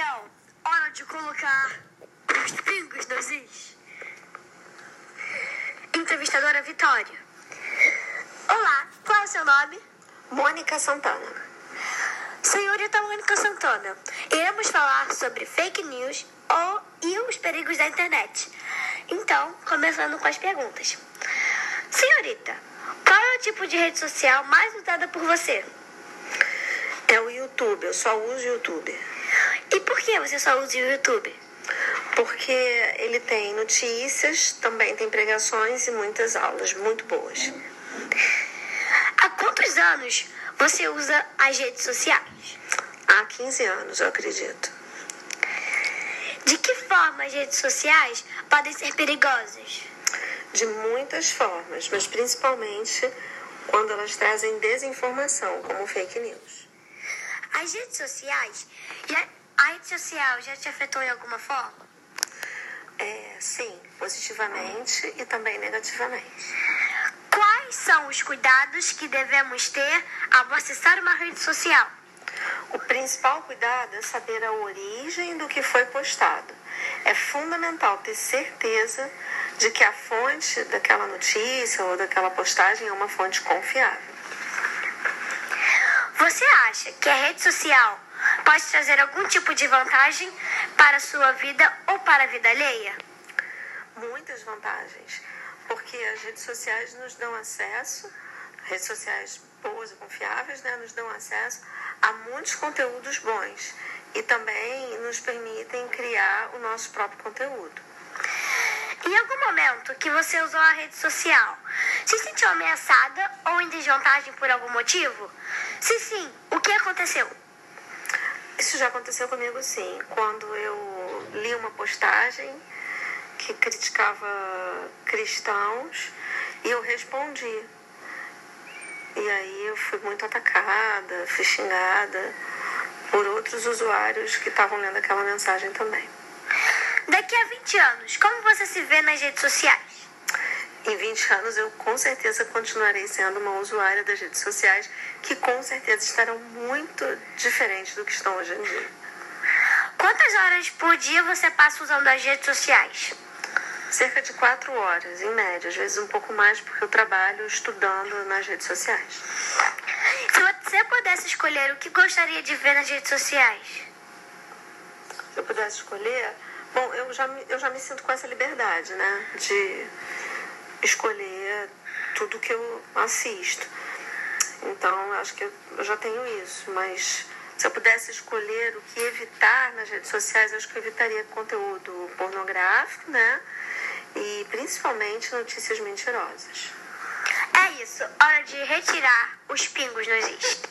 Gabriel, hora de colocar os pingos nos is. Entrevistadora Vitória. Olá, qual é o seu nome? Mônica Santana. Senhorita Mônica Santana, iremos falar sobre fake news ou, e os perigos da internet. Então, começando com as perguntas. Senhorita, qual é o tipo de rede social mais usada por você? É o YouTube, eu só uso o YouTube. E por que você só usa o YouTube? Porque ele tem notícias, também tem pregações e muitas aulas muito boas. Há quantos anos você usa as redes sociais? Há 15 anos, eu acredito. De que forma as redes sociais podem ser perigosas? De muitas formas, mas principalmente quando elas trazem desinformação, como fake news. As redes sociais, já, a rede social já te afetou em alguma forma? É, sim, positivamente e também negativamente. Quais são os cuidados que devemos ter ao acessar uma rede social? O principal cuidado é saber a origem do que foi postado. É fundamental ter certeza de que a fonte daquela notícia ou daquela postagem é uma fonte confiável. Você acha que a rede social pode trazer algum tipo de vantagem para a sua vida ou para a vida alheia? Muitas vantagens, porque as redes sociais nos dão acesso, redes sociais boas e confiáveis, né, nos dão acesso a muitos conteúdos bons e também nos permitem criar o nosso próprio conteúdo. Em algum momento que você usou a rede social, se sentiu ameaçada ou em desvantagem por algum motivo? Se sim, o que aconteceu? Isso já aconteceu comigo sim, quando eu li uma postagem que criticava cristãos e eu respondi. E aí eu fui muito atacada, fui xingada por outros usuários que estavam lendo aquela mensagem também. Daqui a 20 anos, como você se vê nas redes sociais? Em 20 anos eu com certeza continuarei sendo uma usuária das redes sociais que com certeza estarão muito diferentes do que estão hoje em dia. Quantas horas por dia você passa usando as redes sociais? Cerca de quatro horas, em média, às vezes um pouco mais, porque eu trabalho estudando nas redes sociais. Se você pudesse escolher o que gostaria de ver nas redes sociais? Se eu pudesse escolher, bom, eu já, eu já me sinto com essa liberdade, né? De escolher tudo que eu assisto. Então, acho que eu, já tenho isso, mas se eu pudesse escolher o que evitar nas redes sociais, acho que eu evitaria conteúdo pornográfico, né? E principalmente notícias mentirosas. É isso, hora de retirar os pingos nos is.